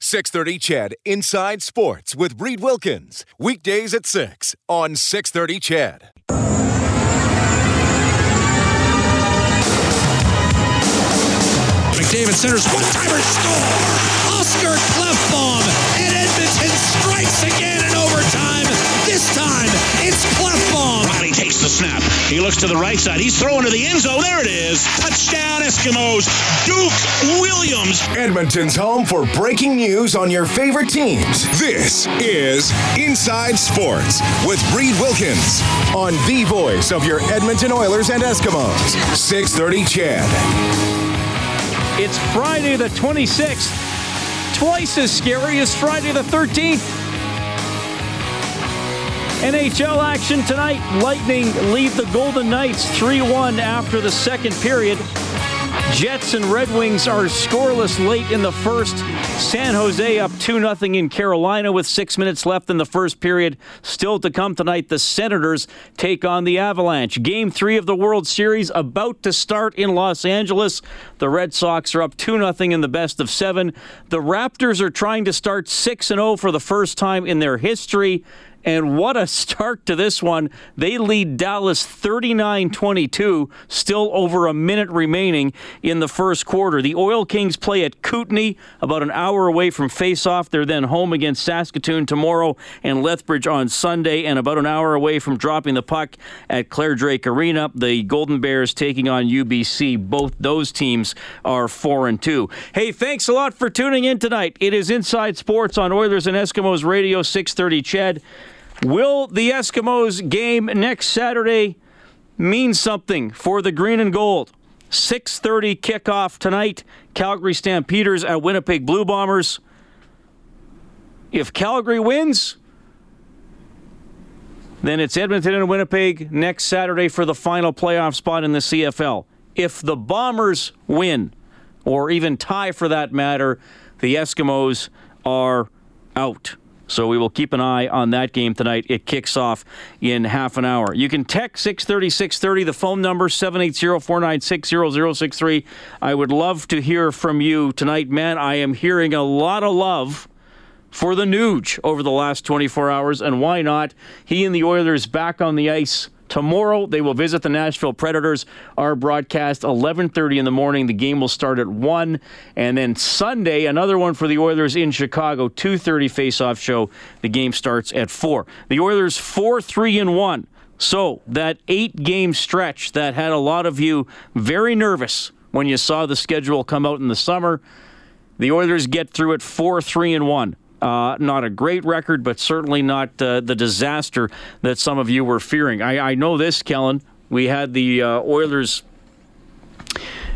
630 CHED Inside Sports with Reed Wilkins. Weekdays at 6 on 630 CHED. McDavid centers one-timer score. Oscar Klefbom and Edmonton strikes again in overtime. This time it's Klefbom. Reilly the snap. He looks to the right side. He's throwing to the end zone. There it is. Touchdown Eskimos. Duke Williams. Edmonton's home for breaking news on your favorite teams. This is Inside Sports with Reed Wilkins on the voice of your Edmonton Oilers and Eskimos. 630 CHED. It's Friday the 26th. Twice as scary as Friday the 13th. NHL action tonight. Lightning lead the Golden Knights 3 1 after the second period. Jets and Red Wings are scoreless late in the first. San Jose up 2 0 in Carolina with six minutes left in the first period. Still to come tonight, the Senators take on the Avalanche. Game three of the World Series about to start in Los Angeles. The Red Sox are up 2 0 in the best of seven. The Raptors are trying to start 6 0 for the first time in their history. And what a start to this one. They lead Dallas 39 22, still over a minute remaining in the first quarter. The Oil Kings play at Kootenay, about an hour away from faceoff. They're then home against Saskatoon tomorrow and Lethbridge on Sunday, and about an hour away from dropping the puck at Clare Drake Arena. The Golden Bears taking on UBC. Both those teams are 4 and 2. Hey, thanks a lot for tuning in tonight. It is Inside Sports on Oilers and Eskimos Radio 630 CHED. Will the Eskimos game next Saturday mean something for the green and gold? 6:30 kickoff tonight. Calgary Stampeders at Winnipeg Blue Bombers. If Calgary wins, then it's Edmonton and Winnipeg next Saturday for the final playoff spot in the CFL. If the Bombers win, or even tie for that matter, the Eskimos are out. So we will keep an eye on that game tonight. It kicks off in half an hour. You can text 630 630, the phone number 780 496 0063. I would love to hear from you tonight. Man, I am hearing a lot of love for the Nuge over the last 24 hours, and why not? He and the Oilers back on the ice Tomorrow they will visit the Nashville Predators. Our broadcast 11:30 in the morning. The game will start at 1 and then Sunday another one for the Oilers in Chicago 2:30 face-off show. The game starts at 4. The Oilers 4-3 and 1. So, that 8-game stretch that had a lot of you very nervous when you saw the schedule come out in the summer, the Oilers get through it 4-3 and 1. Uh, not a great record, but certainly not uh, the disaster that some of you were fearing. I, I know this, Kellen. We had the uh, Oilers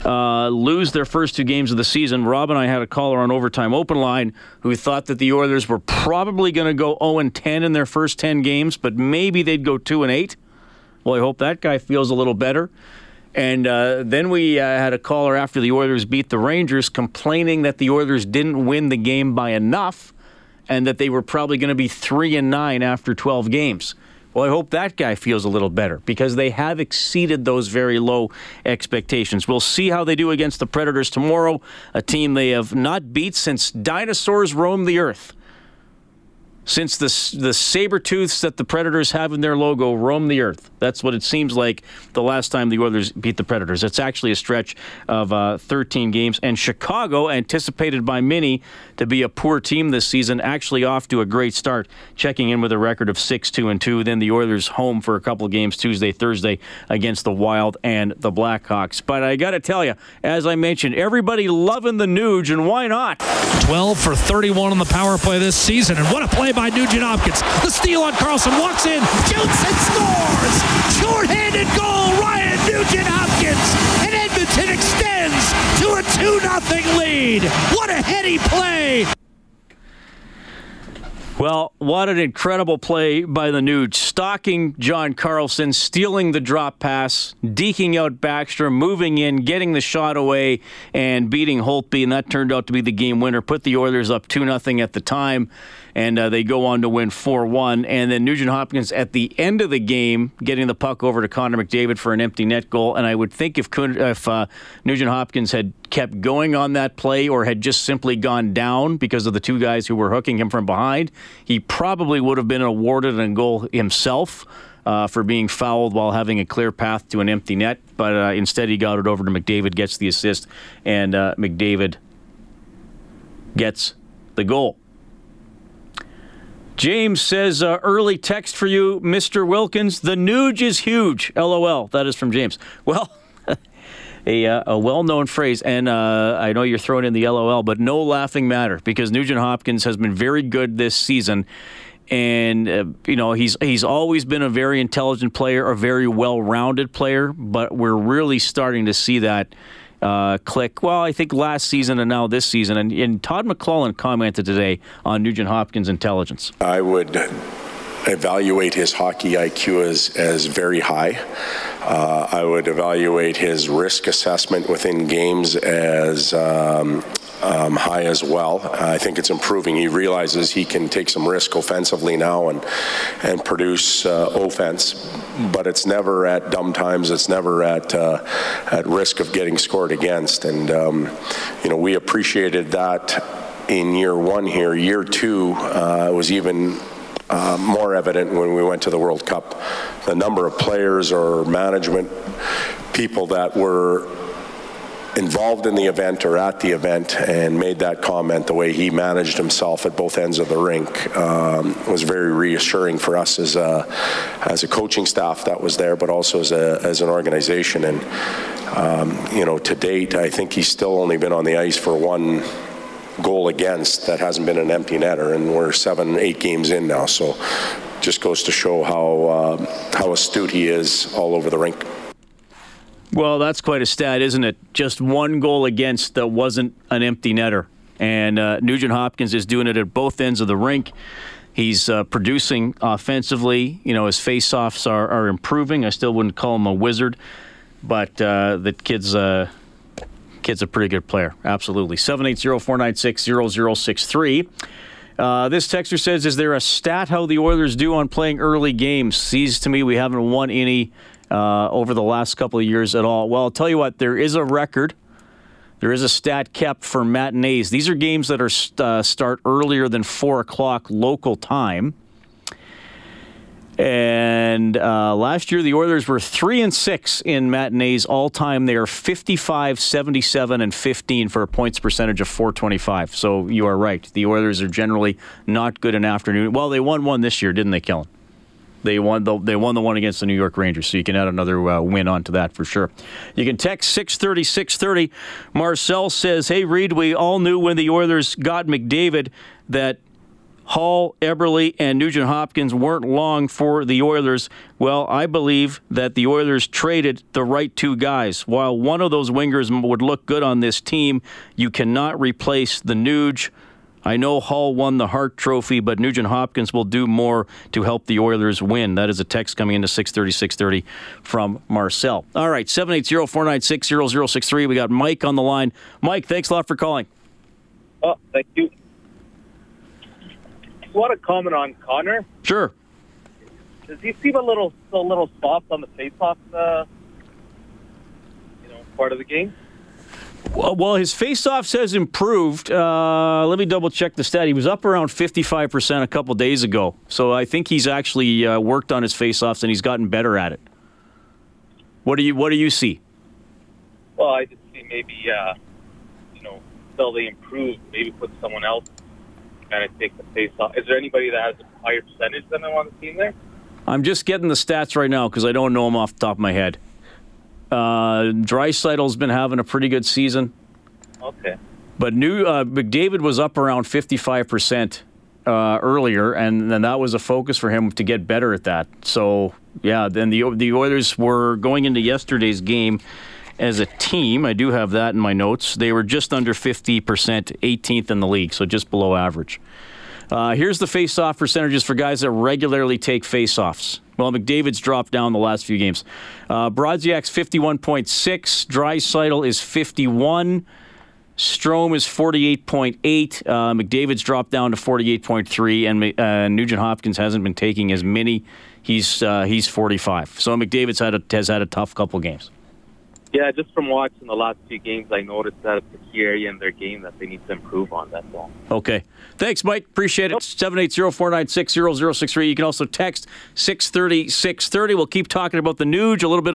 uh, lose their first two games of the season. Rob and I had a caller on Overtime Open Line who thought that the Oilers were probably going to go 0 and 10 in their first 10 games, but maybe they'd go 2 and 8. Well, I hope that guy feels a little better. And uh, then we uh, had a caller after the Oilers beat the Rangers complaining that the Oilers didn't win the game by enough and that they were probably going to be 3 and 9 after 12 games. Well, I hope that guy feels a little better because they have exceeded those very low expectations. We'll see how they do against the Predators tomorrow, a team they have not beat since dinosaurs roamed the earth since the the saber tooths that the Predators have in their logo roam the earth. That's what it seems like the last time the Oilers beat the Predators. It's actually a stretch of uh, 13 games, and Chicago, anticipated by many to be a poor team this season, actually off to a great start, checking in with a record of six two and two. Then the Oilers home for a couple of games Tuesday, Thursday against the Wild and the Blackhawks. But I got to tell you, as I mentioned, everybody loving the Nuge, and why not? 12 for 31 on the power play this season, and what a play by Nugent Hopkins. The steal on Carlson walks in, shoots and scores. Short-handed goal, Ryan Nugent Hopkins, and Edmonton extends to a 2-0 lead. What a heady play. Well, what an incredible play by the Nuge. Stalking John Carlson, stealing the drop pass, deking out Backstrom, moving in, getting the shot away, and beating Holtby. And that turned out to be the game winner. Put the Oilers up 2 0 at the time and uh, they go on to win 4 1. And then Nugent Hopkins at the end of the game getting the puck over to Connor McDavid for an empty net goal. And I would think if, if uh, Nugent Hopkins had kept going on that play or had just simply gone down because of the two guys who were hooking him from behind, he probably would have been awarded a goal himself. Uh, for being fouled while having a clear path to an empty net, but uh, instead he got it over to McDavid, gets the assist, and uh, McDavid gets the goal. James says, uh, early text for you, Mr. Wilkins. The Nuge is huge. LOL. That is from James. Well, a, uh, a well known phrase, and uh, I know you're throwing in the LOL, but no laughing matter because Nugent Hopkins has been very good this season. And uh, you know he's he's always been a very intelligent player, a very well-rounded player. But we're really starting to see that uh, click. Well, I think last season and now this season. And, and Todd McLellan commented today on Nugent Hopkins' intelligence. I would evaluate his hockey IQ as, as very high. Uh, I would evaluate his risk assessment within games as um, um, high as well. I think it's improving. He realizes he can take some risk offensively now and and produce uh, offense, but it's never at dumb times. It's never at uh, at risk of getting scored against. And um, you know we appreciated that in year one here. Year two uh, was even uh, more evident when we went to the World Cup. The number of players or management people that were involved in the event or at the event and made that comment the way he managed himself at both ends of the rink um, was very reassuring for us as a, as a coaching staff that was there, but also as, a, as an organization. And, um, you know, to date, I think he's still only been on the ice for one goal against that hasn't been an empty netter, and we're seven, eight games in now. So just goes to show how, uh, how astute he is all over the rink. Well, that's quite a stat, isn't it? Just one goal against that wasn't an empty netter. And uh, Nugent Hopkins is doing it at both ends of the rink. He's uh, producing offensively. You know, his faceoffs are, are improving. I still wouldn't call him a wizard, but uh, the kid's, uh, kid's a pretty good player. Absolutely. 780 496 0063. Uh, this texter says, "Is there a stat how the Oilers do on playing early games? Sees to me we haven't won any uh, over the last couple of years at all. Well, I'll tell you what, there is a record. There is a stat kept for matinees. These are games that are uh, start earlier than four o'clock local time. And uh, last year, the Oilers were three and six in matinees all time. They are 55, 77, and 15 for a points percentage of 425. So you are right. The Oilers are generally not good in afternoon. Well, they won one this year, didn't they, Kellen? They won the they won the one against the New York Rangers, so you can add another uh, win onto that for sure. You can text 630 630. Marcel says, "Hey Reed, we all knew when the Oilers got McDavid that Hall, Eberle, and Nugent Hopkins weren't long for the Oilers. Well, I believe that the Oilers traded the right two guys. While one of those wingers would look good on this team, you cannot replace the Nuge." I know Hall won the Hart Trophy, but Nugent Hopkins will do more to help the Oilers win. That is a text coming into 630, 630 from Marcel. All right, 780-496-0063. We got Mike on the line. Mike, thanks a lot for calling. Oh, thank you. Just want to comment on Connor. Sure. Does he seem a little a little soft on the faceoff, uh, you know, part of the game? Well, his faceoffs has improved. Uh, let me double check the stat. He was up around 55% a couple days ago. So I think he's actually uh, worked on his faceoffs and he's gotten better at it. What do you What do you see? Well, I just see maybe uh, you know until they improve, maybe put someone else kind of take the faceoff. Is there anybody that has a higher percentage than I want to see in there? I'm just getting the stats right now because I don't know them off the top of my head. Uh, Draisaitl's been having a pretty good season. Okay. But new uh, McDavid was up around 55 percent uh, earlier, and then that was a focus for him to get better at that. So yeah, then the the Oilers were going into yesterday's game as a team. I do have that in my notes. They were just under 50 percent, 18th in the league, so just below average. Uh, here's the face-off percentages for guys that regularly take face-offs. Well, McDavid's dropped down the last few games. Uh, Brodziak's 51.6. Draisaitl is 51. Strome is 48.8. Uh, McDavid's dropped down to 48.3, and uh, Nugent Hopkins hasn't been taking as many. He's uh, he's 45. So McDavid's had a, has had a tough couple games. Yeah, just from watching the last few games, I noticed that it's a key area in their game that they need to improve on. That's all. Okay. Thanks, Mike. Appreciate it. 780 496 0063. You can also text 630 630. We'll keep talking about the Nuge a little bit.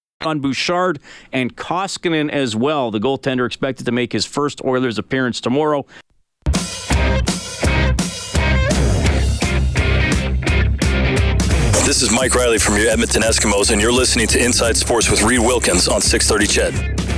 on Bouchard and Koskinen as well. The goaltender expected to make his first Oilers appearance tomorrow. This is Mike Reilly from your Edmonton Eskimos, and you're listening to Inside Sports with Reed Wilkins on 630 CHED.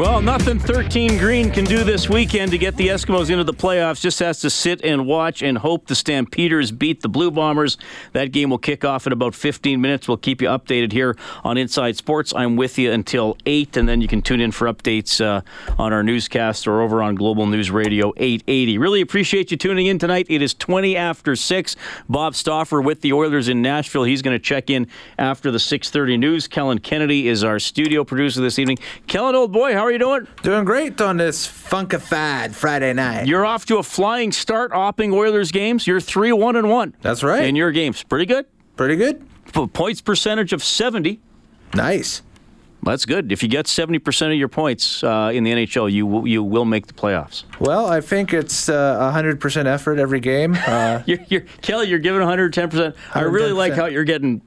Well, nothing 13 Green can do this weekend to get the Eskimos into the playoffs. Just has to sit and watch and hope the Stampeders beat the Blue Bombers. That game will kick off in about 15 minutes. We'll keep you updated here on Inside Sports. I'm with you until 8, and then you can tune in for updates uh, on our newscast or over on Global News Radio 880. Really appreciate you tuning in tonight. It is 20 after 6. Bob Stauffer with the Oilers in Nashville. He's going to check in after the 6.30 news. Kellen Kennedy is our studio producer this evening. Kellen, old boy, how are are you doing? Doing great on this funkified Friday night. You're off to a flying start, opping Oilers games. You're three one and one. That's right. In your games, pretty good. Pretty good. Points percentage of seventy. Nice. That's good. If you get seventy percent of your points uh, in the NHL, you will, you will make the playoffs. Well, I think it's uh, hundred percent effort every game. Uh, you're, you're, Kelly, you're giving one hundred ten percent. I really like how you're getting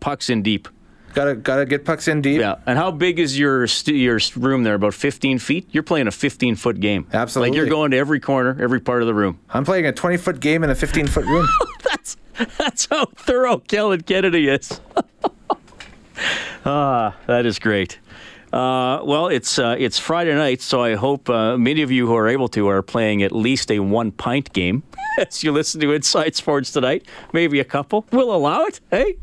pucks in deep. Gotta gotta get pucks in deep. Yeah. And how big is your st- your room there? About 15 feet. You're playing a 15 foot game. Absolutely. Like you're going to every corner, every part of the room. I'm playing a 20 foot game in a 15 foot room. that's that's how thorough Kellen Kennedy is. ah, that is great. Uh, well, it's uh, it's Friday night, so I hope uh, many of you who are able to are playing at least a one pint game as you listen to Inside Sports tonight. Maybe a couple. We'll allow it. Hey.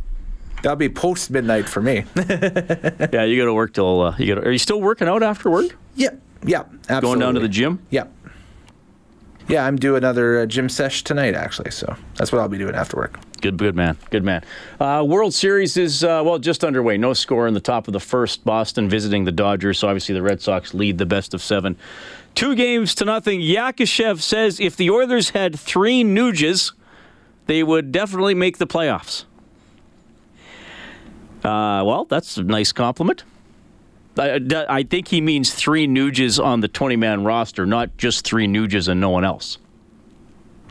That'll be post midnight for me. yeah, you got to work till uh, you got. Are you still working out after work? Yeah, yeah, absolutely. Going down to the gym? Yeah. Yeah, I'm doing another uh, gym sesh tonight, actually. So that's what I'll be doing after work. Good, good man, good man. Uh, World Series is uh, well just underway. No score in the top of the first. Boston visiting the Dodgers. So obviously the Red Sox lead the best of seven, two games to nothing. Yakushev says if the Oilers had three Nuges, they would definitely make the playoffs. Uh, well, that's a nice compliment. I, I, think he means three Nuges on the 20 man roster, not just three Nuges and no one else.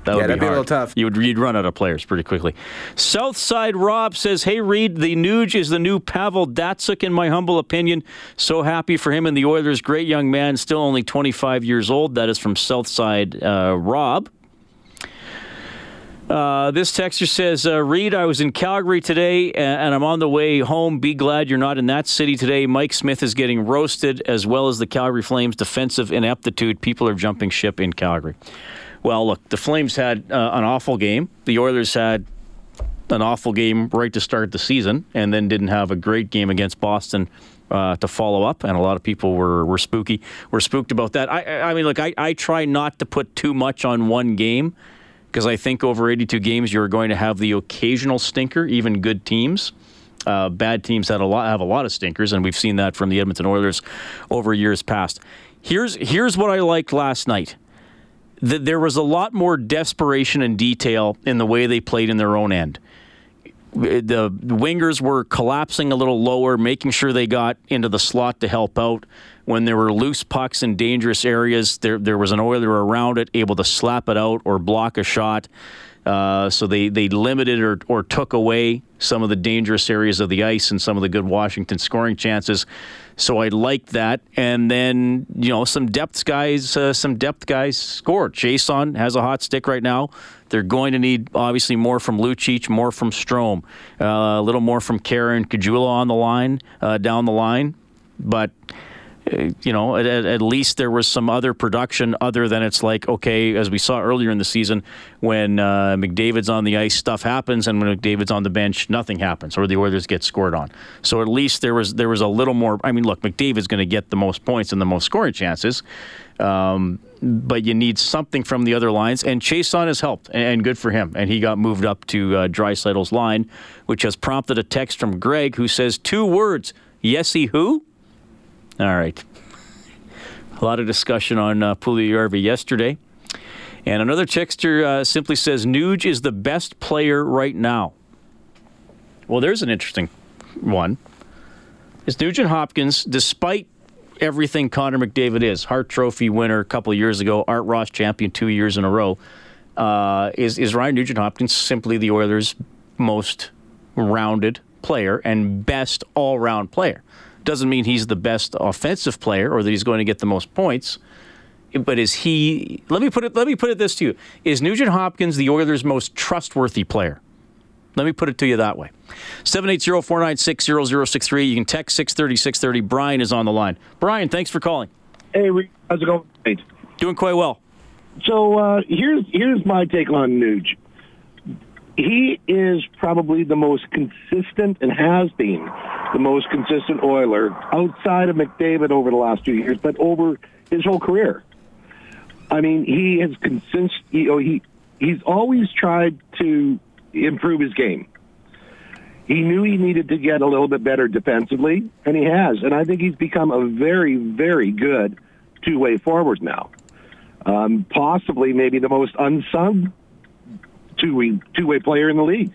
That yeah, would be, that'd be a little tough. You would you'd run out of players pretty quickly. Southside Rob says, "Hey Reed, the Nuge is the new Pavel Datsyuk, in my humble opinion. So happy for him and the Oilers. Great young man, still only 25 years old. That is from Southside uh, Rob." Uh, this texter says, uh, Reed, I was in Calgary today and I'm on the way home. Be glad you're not in that city today. Mike Smith is getting roasted, as well as the Calgary Flames' defensive ineptitude. People are jumping ship in Calgary. Well, look, the Flames had uh, an awful game. The Oilers had an awful game right to start the season and then didn't have a great game against Boston uh, to follow up, and a lot of people were, were spooky, were spooked about that. I, I mean, look, I, I try not to put too much on one game because I think over 82 games you're going to have the occasional stinker, even good teams. Uh, bad teams had a lot have a lot of stinkers, and we've seen that from the Edmonton Oilers over years past. Here's here's what I liked last night. The, there was a lot more desperation and detail in the way they played in their own end. The wingers were collapsing a little lower, making sure they got into the slot to help out when there were loose pucks in dangerous areas, there there was an Oiler around it, able to slap it out or block a shot. Uh, so they, they limited or, or took away some of the dangerous areas of the ice and some of the good Washington scoring chances. So I like that. And then, you know, some depth guys, uh, some depth guys scored. Chiasson has a hot stick right now. They're going to need obviously more from Lucic, more from Strome, uh, a little more from Karen Caggiula on the line, uh, down the line. But you know, at, at, least there was some other production other than it's like, okay, as we saw earlier in the season, when uh, McDavid's on the ice, stuff happens, and when McDavid's on the bench, nothing happens, or the Oilers get scored on. So at least there was there was a little more. I mean, look, McDavid's going to get the most points and the most scoring chances, um, but you need something from the other lines, and Chiasson has helped, and good for him. And he got moved up to uh, Draisaitl's line, which has prompted a text from Greg who says two words: Yesy who? All right. A lot of discussion on uh, Puljujarvi yesterday. And another texter uh, simply says Nuge is the best player right now. Well, there's an interesting one. Is Nugent Hopkins, despite everything Connor McDavid is, Hart Trophy winner a couple years ago, Art Ross champion two years in a row, uh, is, is Ryan Nugent Hopkins simply the Oilers' most rounded player and best all round player? Doesn't mean he's the best offensive player or that he's going to get the most points. But is he? Let me put it. Let me put it this to you: Is Nugent Hopkins the Oilers' most trustworthy player? Let me put it to you that way. 780-496-0063. You can text 630 630. Brian is on the line. Brian, thanks for calling. Hey, how's it going? Doing quite well. So uh, here's here's my take on Nuge he is probably the most consistent and has been the most consistent Oiler outside of McDavid over the last two years, but over his whole career. I mean, he has consist. You know, he he's always tried to improve his game. He knew he needed to get a little bit better defensively, and he has. And I think he's become a very, very good two-way forward now. Um, possibly, maybe the most unsung two-way two-way player in the league.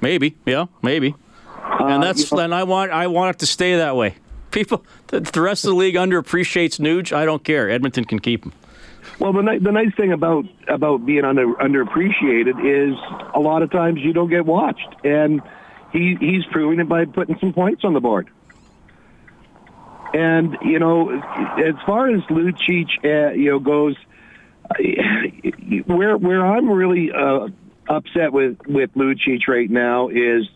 Maybe, yeah, maybe. Uh, and that's you know, and I want I want it to stay that way. People, the, the rest of the league underappreciates Nuge. I don't care. Edmonton can keep him. Well, the, the nice thing about about being under underappreciated is a lot of times you don't get watched, and he he's proving it by putting some points on the board. And you know, as far as Lucic, uh, you know, goes, where where I'm really uh, upset with with Lucic right now is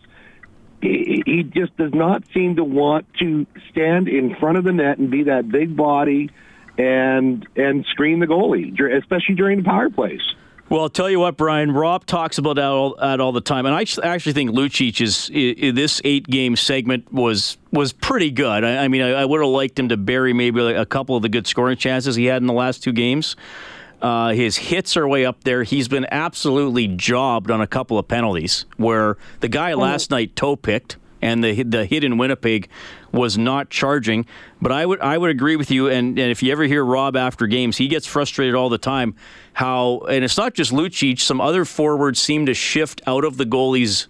he, just does not seem to want to stand in front of the net and be that big body and and screen the goalie, especially during the power plays. Well, I'll tell you what, Brian. Rob talks about that all, that all the time, and I actually think Lucic is, is this eight game segment was was pretty good. I, I mean, I, I would have liked him to bury maybe a couple of the good scoring chances he had in the last two games. Uh, his hits are way up there. He's been absolutely jobbed on a couple of penalties where the guy oh. last night toe picked and the the hit in Winnipeg was not charging. But I would I would agree with you. And, and if you ever hear Rob after games, he gets frustrated all the time. How and it's not just Lucic. Some other forwards seem to shift out of the goalie's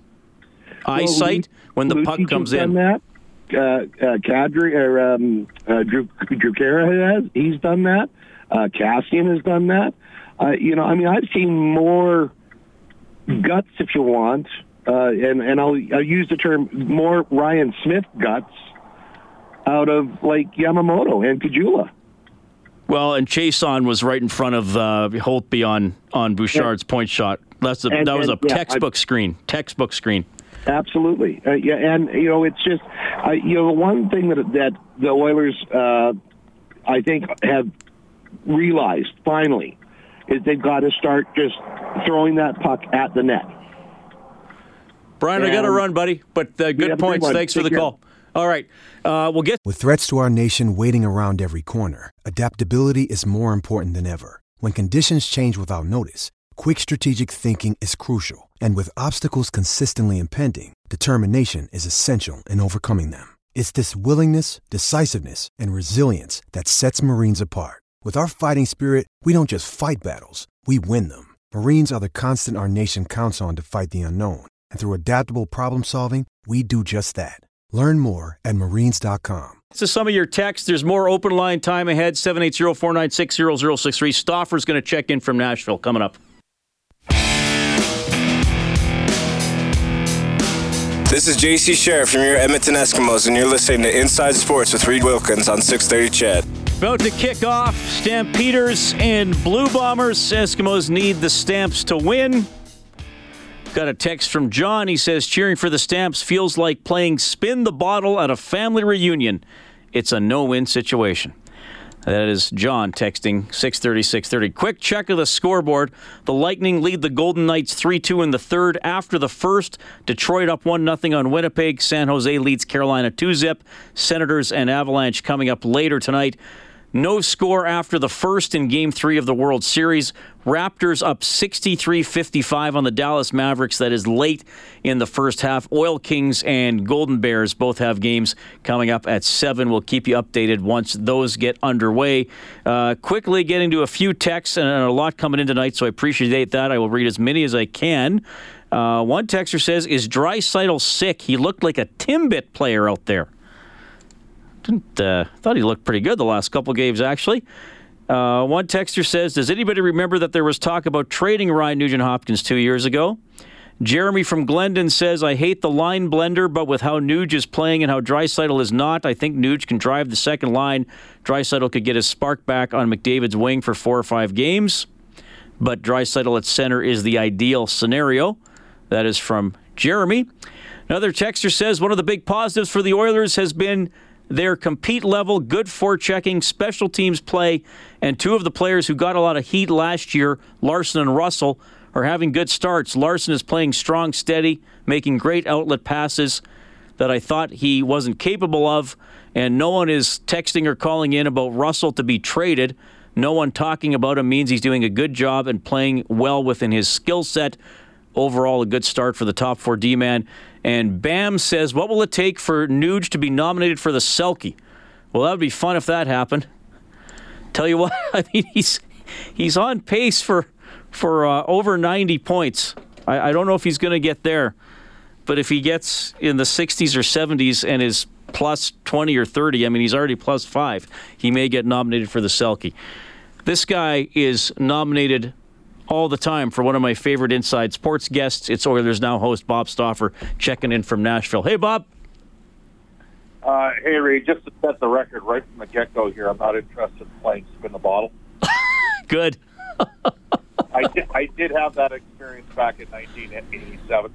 well, eyesight when the puck comes in. That. Uh, uh, Kadri or um, uh, Drew, Drew Kara has. He's done that. Uh, Kassian has done that. Uh, you know, I mean, I've seen more guts, if you want, uh, and and I'll, I'll use the term more Ryan Smyth guts out of like Yamamoto and Caggiula. Well, and Chiasson was right in front of uh, Holtby on on Bouchard's yeah. point shot. That's a, and, that was a yeah, textbook I, screen. Textbook screen. Absolutely, uh, yeah, and you know it's just uh, you know the one thing that that the Oilers uh, I think have realized finally is they've got to start just throwing that puck at the net. Brian, and, I got to run, buddy. But uh, good points. Thanks Take for the care. call. All right, uh, we'll get. With threats to our nation waiting around every corner, adaptability is more important than ever. When conditions change without notice, quick strategic thinking is crucial. And with obstacles consistently impending, determination is essential in overcoming them. It's this willingness, decisiveness, and resilience that sets Marines apart. With our fighting spirit, we don't just fight battles, we win them. Marines are the constant our nation counts on to fight the unknown. And through adaptable problem solving, we do just that. Learn more at marines.com. So some of your texts, there's more open line time ahead, 780-496-0063. Stauffer's going to check in from Nashville coming up. This is JC Sherritt from your Edmonton Eskimos, and you're listening to Inside Sports with Reed Wilkins on 630 CHED. About to kick off Stampeders and Blue Bombers. Eskimos need the Stamps to win. Got a text from John. He says, cheering for the Stamps feels like playing spin the bottle at a family reunion. It's a no win situation. That is John texting 630 630. Quick check of the scoreboard. The Lightning lead the Golden Knights 3 2 in the third. After the first, Detroit up 1 0 on Winnipeg. San Jose leads Carolina 2 zip. Senators and Avalanche coming up later tonight. No score after the first in game three of the World Series. Raptors up 63 55 on the Dallas Mavericks. That is late in the first half. Oil Kings and Golden Bears both have games coming up at 7. We'll keep you updated once those get underway. Uh, quickly getting to a few texts and a lot coming in tonight, so I appreciate that. I will read as many as I can. Uh, one texter says, Is Draisaitl sick? He looked like a Timbit player out there. Didn't uh, thought he looked pretty good the last couple games actually. Uh, one texter says, "Does anybody remember that there was talk about trading Ryan Nugent Hopkins two years ago?" Jeremy from Glendon says, "I hate the line blender, but with how Nuge is playing and how Draisaitl is not, I think Nuge can drive the second line. Draisaitl could get his spark back on McDavid's wing for four or five games, but Draisaitl at center is the ideal scenario." That is from Jeremy. Another texter says one of the big positives for the Oilers has been their compete level, good forechecking, special teams play, and two of the players who got a lot of heat last year, Larsson and Russell, are having good starts. Larsson is playing strong, steady, making great outlet passes that I thought he wasn't capable of, and no one is texting or calling in about Russell to be traded. No one talking about him means he's doing a good job and playing well within his skill set. Overall, a good start for the top four D man. And Bam says, What will it take for Nuge to be nominated for the Selke? Well, that would be fun if that happened. Tell you what, I mean, he's he's on pace for for uh, over 90 points. I, I don't know if he's going to get there, but if he gets in the 60s or 70s and is plus 20 or 30, I mean, he's already plus five, he may get nominated for the Selke. This guy is nominated all the time for one of my favorite inside sports guests. It's Oilers Now host Bob Stauffer checking in from Nashville. Hey, Bob. Uh, hey, Reed, just to set the record right from the get go here, I'm not interested in playing spin the bottle. Good. I, did, I did have that experience back in 1987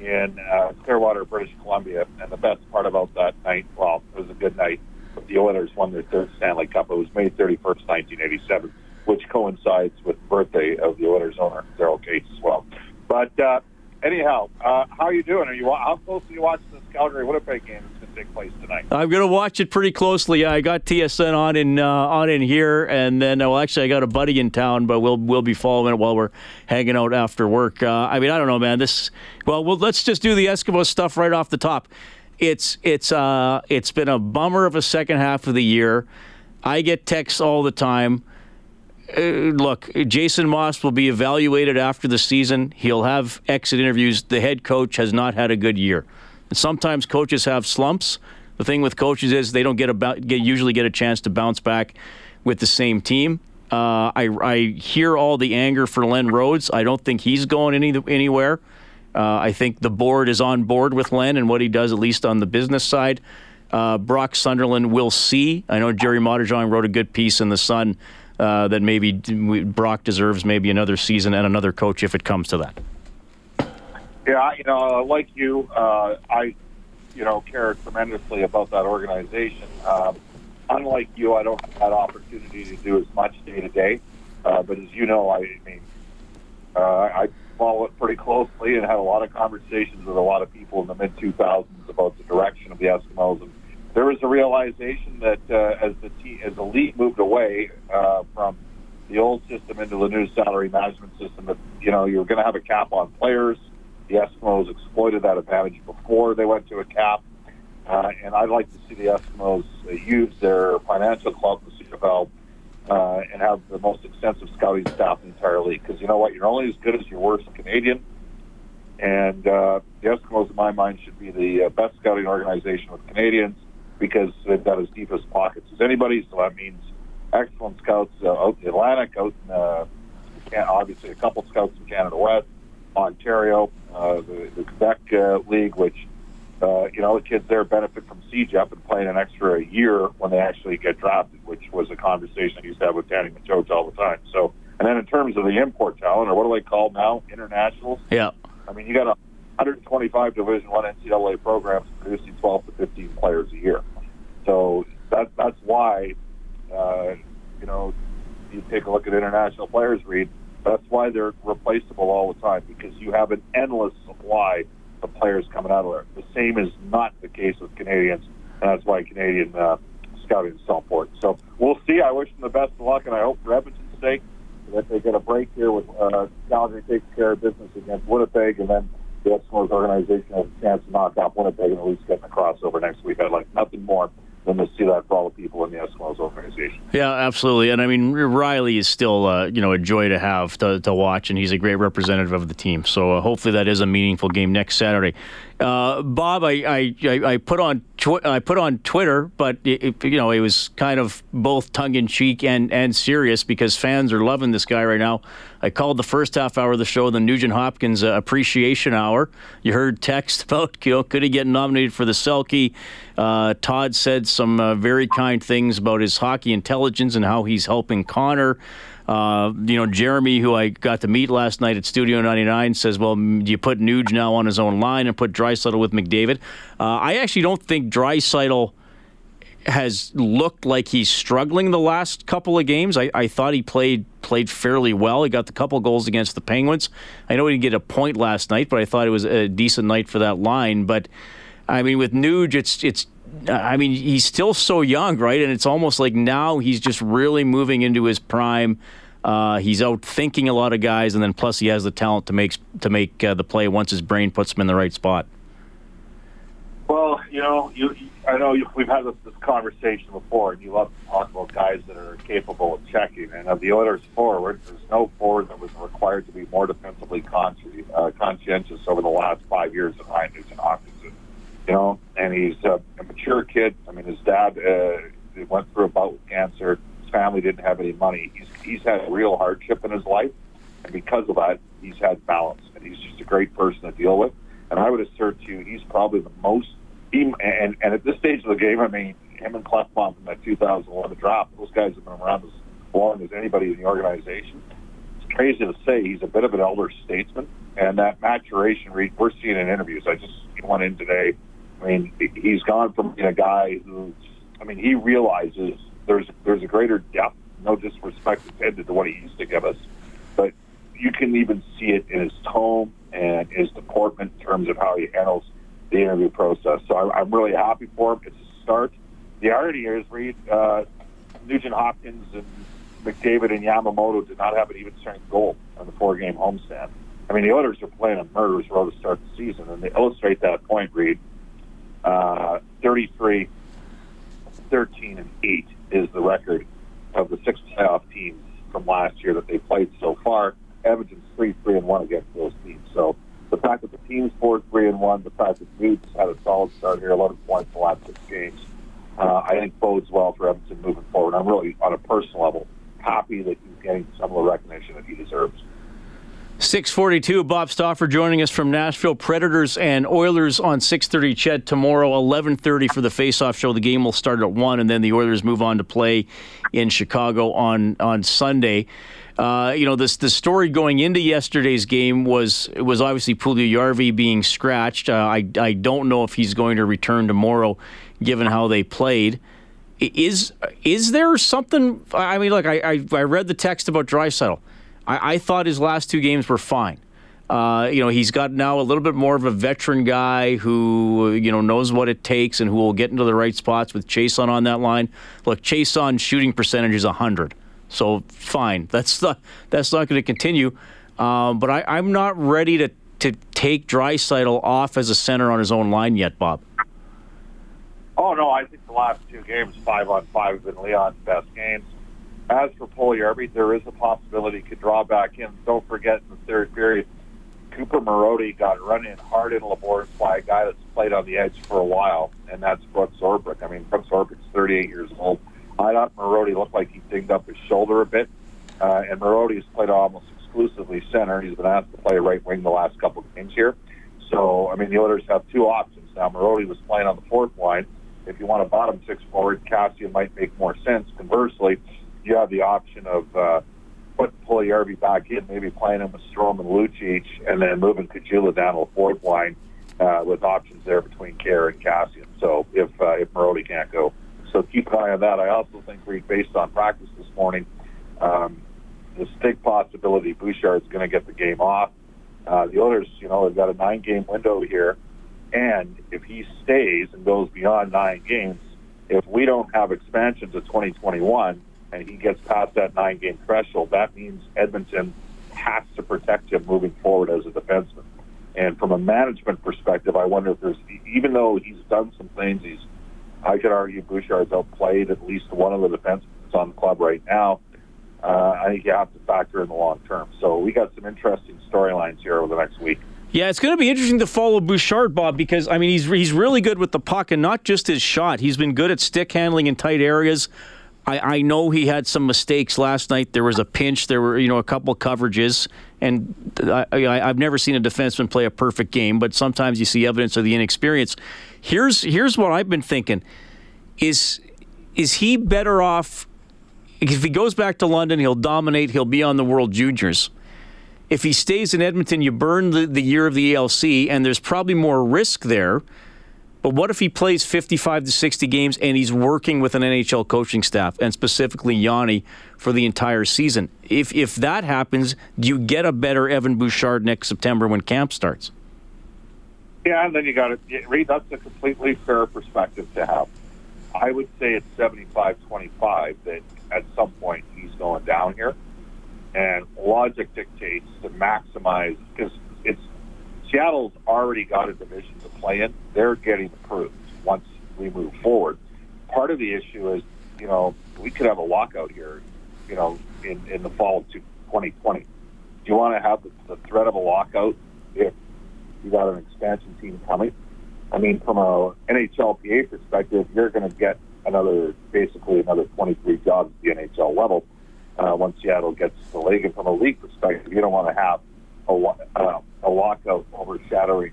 in uh, Clearwater, British Columbia. And the best part about that night, well, it was a good night, but the Oilers won their third Stanley Cup. It was May 31st, 1987 which coincides with the birthday of the Oilers owner, Daryl Katz, as well. But uh, anyhow, uh, how are you doing? Are you how close are you watching this Calgary Winnipeg game that's going to take place tonight? I'm going to watch it pretty closely. I got TSN on in uh, on in here, and then uh, well, actually, I got a buddy in town, but we'll we'll be following it while we're hanging out after work. Uh, I mean, I don't know, man. This well, well, let's just do the Eskimo stuff right off the top. It's it's uh it's been a bummer of a second half of the year. I get texts all the time uh, look, Jason Maas will be evaluated after the season. He'll have exit interviews. The head coach has not had a good year. And sometimes coaches have slumps. The thing with coaches is they don't get about get, usually get a chance to bounce back with the same team. Uh, I, I hear all the anger for Len Rhodes. I don't think he's going any anywhere. Uh, I think the board is on board with Len and what he does, at least on the business side. Uh, Brock Sunderland will see. I know Gerry Moddejonge wrote a good piece in the Sun uh, that maybe Brock deserves maybe another season and another coach if it comes to that. Yeah, you know, like you, uh, I, you know, care tremendously about that organization. Um, unlike you, I don't have that opportunity to do as much day to day. Uh, but as you know, I mean, uh, I follow it pretty closely and had a lot of conversations with a lot of people in the mid 2000s about the direction of the Eskimos and there was a realization that uh, as the as the league moved away uh, from the old system into the new salary management system, that you know you're going to have a cap on players. The Eskimos exploited that advantage before they went to a cap, uh, and I'd like to see the Eskimos use their financial club, the CFL, uh, and have the most extensive scouting staff in the entire league. Because you know what, you're only as good as your worst Canadian. And uh, the Eskimos, in my mind, should be the uh, best scouting organization with Canadians because they've got as deep as pockets as anybody. So that means excellent scouts uh, out in the Atlantic, out in uh, obviously a couple scouts in Canada West, Ontario, uh, the, the Quebec uh, League, which uh, you know, the kids there benefit from CEGEP and playing an extra year when they actually get drafted, which was a conversation I used to have with Danny Maciocia all the time. So, and then in terms of the import talent, or what do they call now, internationals? Yeah. I mean, you got a 125 Division One NCAA programs producing 12 to 15 players a year. So that that's why, uh, you know, you take a look at international players, Reed. That's why they're replaceable all the time because you have an endless supply of players coming out of there. The same is not the case with Canadians, and that's why Canadian uh, scouting is so important. So we'll see. I wish them the best of luck, and I hope for Edmonton's sake that they get a break here with uh, Calgary takes care of business against Winnipeg, and then the Eskimos organization has a chance to knock off Winnipeg and at least get in the crossover next week. I'd like nothing more than to see that for all the people in the Eskimos organization. Yeah, absolutely. And I mean, Reilly is still, uh, you know, a joy to have to, to watch, and he's a great representative of the team. So uh, hopefully that is a meaningful game next Saturday. Uh, Bob, I, I, I put on I put on Twitter, but it, it, you know it was kind of both tongue in cheek and and serious because fans are loving this guy right now. I called the first half hour of the show the Nugent Hopkins uh, Appreciation Hour. You heard text about you know could he get nominated for the Selke? Uh, Todd said some uh, very kind things about his hockey intelligence and how he's helping Connor. Uh, you know, Jeremy, who I got to meet last night at Studio 99, says, well, you put Nuge now on his own line and put Draisaitl with McDavid? Uh, I actually don't think Draisaitl has looked like he's struggling the last couple of games. I, I thought he played played fairly well. He got the couple goals against the Penguins. I know he didn't get a point last night, but I thought it was a decent night for that line. But I mean, with Nuge, it's it's I mean, he's still so young, right? And it's almost like now he's just really moving into his prime. Uh, he's out thinking a lot of guys, and then plus he has the talent to make to make uh, the play once his brain puts him in the right spot. Well, you know, you, I know you, we've had this, this conversation before, and you love to talk about guys that are capable of checking. And of the Oilers forward, there's no forward that was required to be more defensively consci- uh, conscientious over the last five years than Ryan Nugent Hopkins. You know, and he's uh, a mature kid. I mean, his dad uh, went through a bout with cancer. His family didn't have any money. He's he's had real hardship in his life, and because of that, he's had balance. And he's just a great person to deal with. And I would assert to you, he's probably the most. He, and and at this stage of the game, I mean, him and Klefbom from that 2011 draft, those guys have been around as long as anybody in the organization. It's crazy to say he's a bit of an elder statesman, and that maturation Reed we're seeing in interviews. I just went in today I mean, he's gone from being a guy who, I mean, he realizes there's there's a greater depth. No disrespect intended to what he used to give us, but you can even see it in his tone and his deportment in terms of how he handles the interview process. So I, I'm really happy for him. It's a start. The irony is, Reed, uh, Nugent Hopkins and McDavid and Yamamoto did not have an even strength goal on the four-game homestand. I mean, the Oilers are playing a murderous road to start the season, and they illustrate that point, Reed. Uh, 33, 13, and 8 is the record of the six playoff teams from last year that they played so far. Edmonton's 3 3 and 1 against those teams. So the fact that the team's 4 3 and 1, the fact that Boots had a solid start here, 11 points in the last six games, uh, I think bodes well for Edmonton moving forward. I'm really, on a personal level, happy that he's getting some of the recognition that he deserves. 642, Bob Stauffer joining us from Nashville. Predators and Oilers on 630 CHED tomorrow, 1130 for the face-off show. The game will start at 1, and then the Oilers move on to play in Chicago on, on Sunday. Uh, you know, this the story going into yesterday's game was was obviously Puljujarvi being scratched. Uh, I I don't know if he's going to return tomorrow, given how they played. Is is there something? I mean, look, I I, I read the text about Draisaitl. I, I thought his last two games were fine. Uh, you know, he's got now a little bit more of a veteran guy who, you know, knows what it takes and who will get into the right spots with Chiasson on that line. Look, Chiasson shooting percentage is 100. So fine. That's not, that's not going to continue. Um, but I, I'm not ready to, to take Draisaitl off as a center on his own line yet, Bob. Oh, no, I think the last two games, five on five, have been Leon's best games. As for Puljujarvi, there is a possibility he could draw back in. Don't forget in the third period, Cooper Marody got run in hard in Labor's by a guy that's played on the edge for a while, and that's Brooks Orpik. I mean, Brooks Orpik's 38 years old. I thought Marody looked like he dinged up his shoulder a bit, uh, and Marody has played almost exclusively center. He's been asked to play right wing the last couple of games here. So, I mean, the Oilers have two options now. Marody was playing on the fourth line. If you want a bottom six forward, Kassian might make more sense. Conversely, you have the option of uh, putting Puljujärvi back in, maybe playing him with Strome and Lucic, and then moving Caggiula down to the fourth line uh, with options there between Kerr and Kassian. So if uh, if Marody can't go, so keep an eye on that. I also think, Reed, based on practice this morning, um, the big possibility Bouchard's going to get the game off. Uh, the Oilers, you know, they've got a nine-game window here, and if he stays and goes beyond nine games, if we don't have expansion to 2021 and he gets past that nine-game threshold, that means Edmonton has to protect him moving forward as a defenseman. And from a management perspective, I wonder if there's, even though he's done some things, he's, I could argue Bouchard's outplayed at least one of the defensemen on the club right now. Uh, I think you have to factor in the long term. So we got some interesting storylines here over the next week. Yeah, it's going to be interesting to follow Bouchard, Bob, because I mean he's he's really good with the puck and not just his shot. He's been good at stick handling in tight areas. I, I know he had some mistakes last night. There was a pinch. There were you know a couple coverages, and I, I, I've never seen a defenseman play a perfect game. But sometimes you see evidence of the inexperience. Here's here's what I've been thinking: is is he better off if he goes back to London? He'll dominate. He'll be on the World Juniors. If he stays in Edmonton, you burn the, the year of the ELC, and there's probably more risk there. But what if he plays 55 to 60 games and he's working with an NHL coaching staff and specifically Yanni for the entire season? If if that happens, do you get a better Evan Bouchard next September when camp starts? Yeah, and then you got to Reed. That's a completely fair perspective to have. I would say it's 75-25 that at some point he's going down here, and logic dictates to maximize because it's Seattle's already got a division to play in. They're getting approved once we move forward. Part of the issue is, you know, we could have a lockout here, you know, in, in the fall of 2020. Do you want to have the, the threat of a lockout if you got an expansion team coming? I mean, from a NHLPA perspective, you're going to get another, basically another 23 jobs at the NHL level uh, once Seattle gets the league. And from a league perspective, you don't want to have a, uh, a lockout overshadowing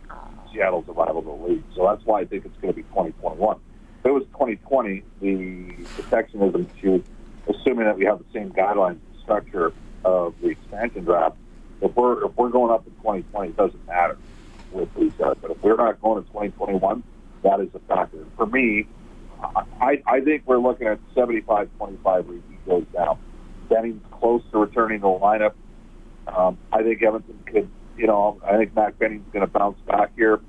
Seattle's arrival to the league. So that's why I think it's going to be 2021. If it was 2020, the protectionism issue, assuming that we have the same guidelines and structure of the expansion draft, if we're if we're going up in 2020, it doesn't matter with these. But if we're not going to 2021, that is a factor. For me, I, I think we're looking at 75-25 he goes down. Benning's close to returning to the lineup. Um, I think Edmonton could, you know, I think Matt Benning's going to bounce back here,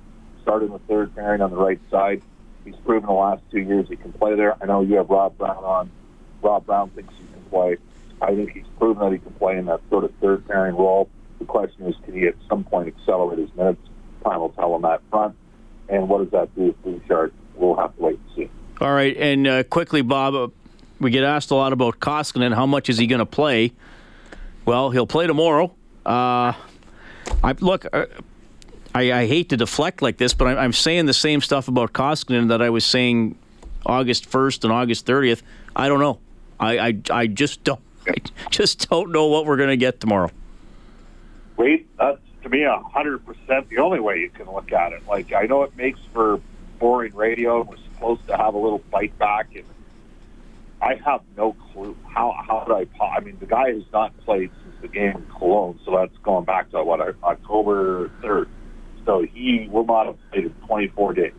start in the third pairing on the right side. He's proven the last two years he can play there. I know you have Rob Brown on. Rob Brown thinks he can play. I think he's proven that he can play in that sort of third pairing role. The question is, can he at some point accelerate his minutes? Time will tell on that front. And what does that do with Bouchard? We'll have to wait and see. All right, and uh, quickly, Bob, uh, we get asked a lot about Koskinen. How much is he going to play? Well, he'll play tomorrow. Uh, I look. Uh, I, I, hate to deflect like this, but I'm, I'm, saying the same stuff about Koskinen that I was saying August 1st and August 30th. I don't know. I, I, I just don't. I just don't know what we're going to get tomorrow. Wait, that's to me a hundred percent the only way you can look at it. Like I know it makes for boring radio. We're supposed to have a little bite back, and I have no clue how how did I. I mean, the guy has not played since the game in Cologne, so that's going back to what October third. So he will not have played in 24 days.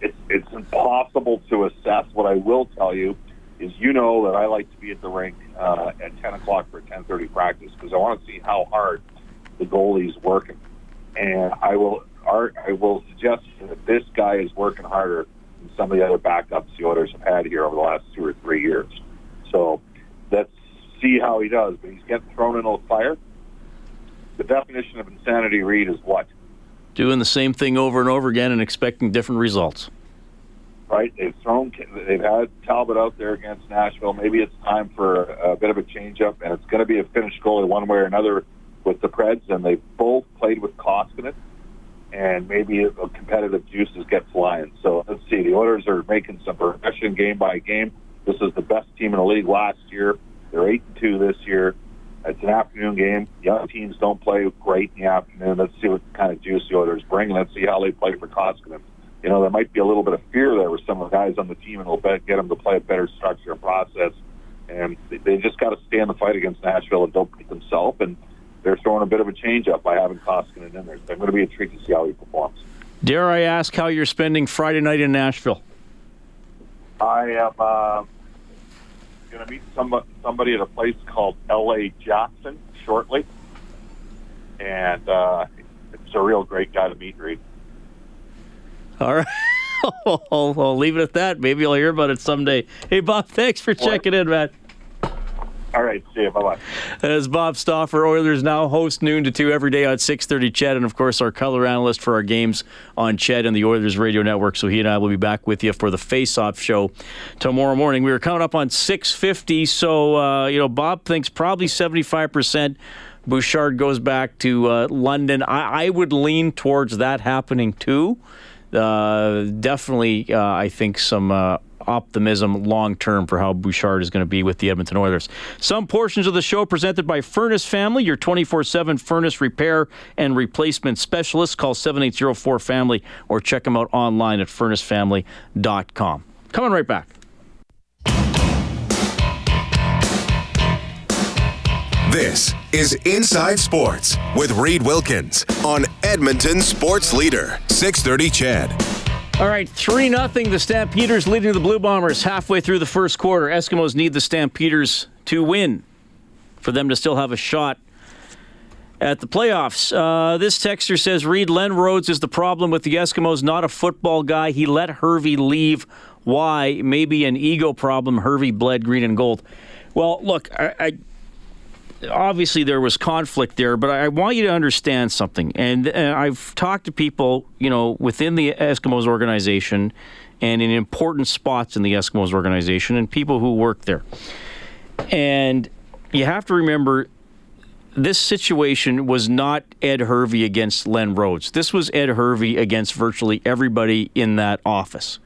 It's it's impossible to assess. What I will tell you is, you know that I like to be at the rink uh, at 10 o'clock for 10:30 practice because I want to see how hard the goalie's working, and I will I will suggest that this guy is working harder than some of the other backups the Oilers have had here over the last two or three years. So let's see how he does. But he's getting thrown into the fire. The definition of insanity, Reed, is what? Doing the same thing over and over again and expecting different results. Right? They've thrown. They've had Talbot out there against Nashville. Maybe it's time for a bit of a change-up, and it's going to be a Finnish goalie one way or another with the Preds, and they both played with Koskinen and maybe a competitive juices get flying. So let's see. The Oilers are making some progression game by game. This is the best team in the league last year. They're eight and two this year. It's an afternoon game. Young teams don't play great in the afternoon. Let's see what kind of juice the Oilers bring. Let's see how they play for Koskinen. You know, there might be a little bit of fear there with some of the guys on the team, and it'll get them to play a better structure and process. And they just got to stay in the fight against Nashville and don't beat themselves. And they're throwing a bit of a change up by having Koskinen in there. So I'm going to be a treat to see how he performs. Dare I ask how you're spending Friday night in Nashville? I am uh, going to meet somebody, somebody at a place called L.A. Jackson shortly, and uh, it's a real great guy to meet, Reed. All right. I'll, I'll leave it at that. Maybe I'll hear about it someday. Hey, Bob, thanks for checking in, man. All right, see you. Bye bye. As Bob Stauffer, Oilers now host noon to two every day on 6:30. CHED, and of course our color analyst for our games on CHED and the Oilers Radio Network. So he and I will be back with you for the face-off show tomorrow morning. We were coming up on 6:50, so uh, you know Bob thinks probably 75 percent. Bouchard goes back to uh, London. I, I, would lean towards that happening too. Uh, definitely, uh, I think some uh, optimism long term for how Bouchard is going to be with the Edmonton Oilers. Some portions of the show presented by Furnace Family, your 24 7 furnace repair and replacement specialist. Call 7804 Family or check them out online at furnacefamily.com. Coming right back. This is Inside Sports with Reed Wilkins on Edmonton Sports Leader, 630 CHED. All right, 3 0. The Stampeders leading the Blue Bombers halfway through the first quarter. Eskimos need the Stampeders to win for them to still have a shot at the playoffs. Uh, this texter says Reed Len Rhodes is the problem with the Eskimos, not a football guy. He let Hervey leave. Why? Maybe an ego problem. Hervey bled green and gold. Well, look, I, I obviously there was conflict there, but I want you to understand something. And, and I've talked to people, you know, within the Eskimos organization and in important spots in the Eskimos organization and people who work there. And you have to remember this situation was not Ed Hervey against Len Rhodes. This was Ed Hervey against virtually everybody in that office.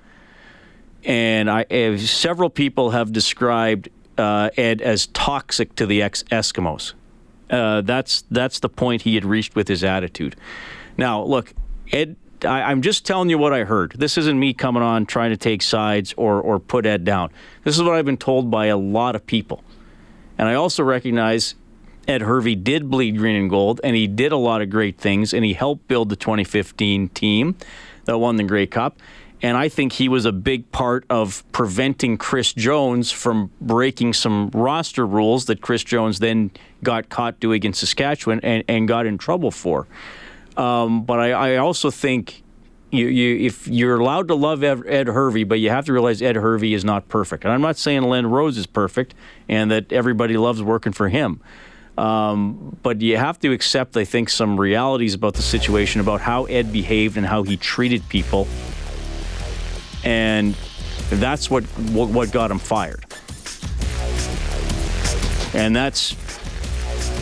And I, eh, several people have described uh, Ed as toxic to the ex Eskimos. Uh, that's that's the point he had reached with his attitude. Now, look, Ed. I, am just telling you what I heard. This isn't me coming on trying to take sides or or put Ed down. This is what I've been told by a lot of people, and I also recognize Ed Hervey did bleed green and gold, and he did a lot of great things, and he helped build the 2015 team that won the Grey Cup. And I think he was a big part of preventing Chris Jones from breaking some roster rules that Chris Jones then got caught doing in Saskatchewan and, and got in trouble for. Um, but I, I, also think you, you, if you're allowed to love Ed, Hervey, but you have to realize Ed Hervey is not perfect. And I'm not saying Len Rhodes is perfect and that everybody loves working for him. Um, but you have to accept, I think, some realities about the situation, about how Ed behaved and how he treated people and that's what, what, got him fired. And that's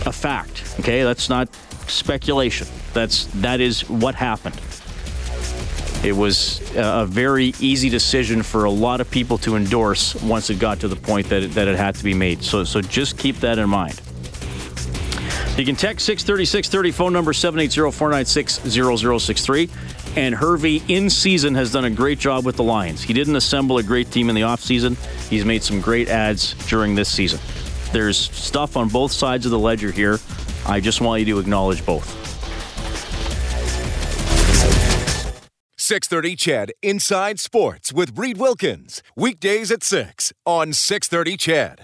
a fact. Okay, that's not speculation. That's that is what happened. It was a very easy decision for a lot of people to endorse once it got to the point that it, that it had to be made. So so just keep that in mind. You can text 630 630, phone number 780 496 0063 and Hervey in season has done a great job with the Lions. He didn't assemble a great team in the offseason. He's made some great adds during this season. There's stuff on both sides of the ledger here. I just want you to acknowledge both. 630 CHED Inside Sports with Reed Wilkins. Weekdays at 6 on 630 CHED.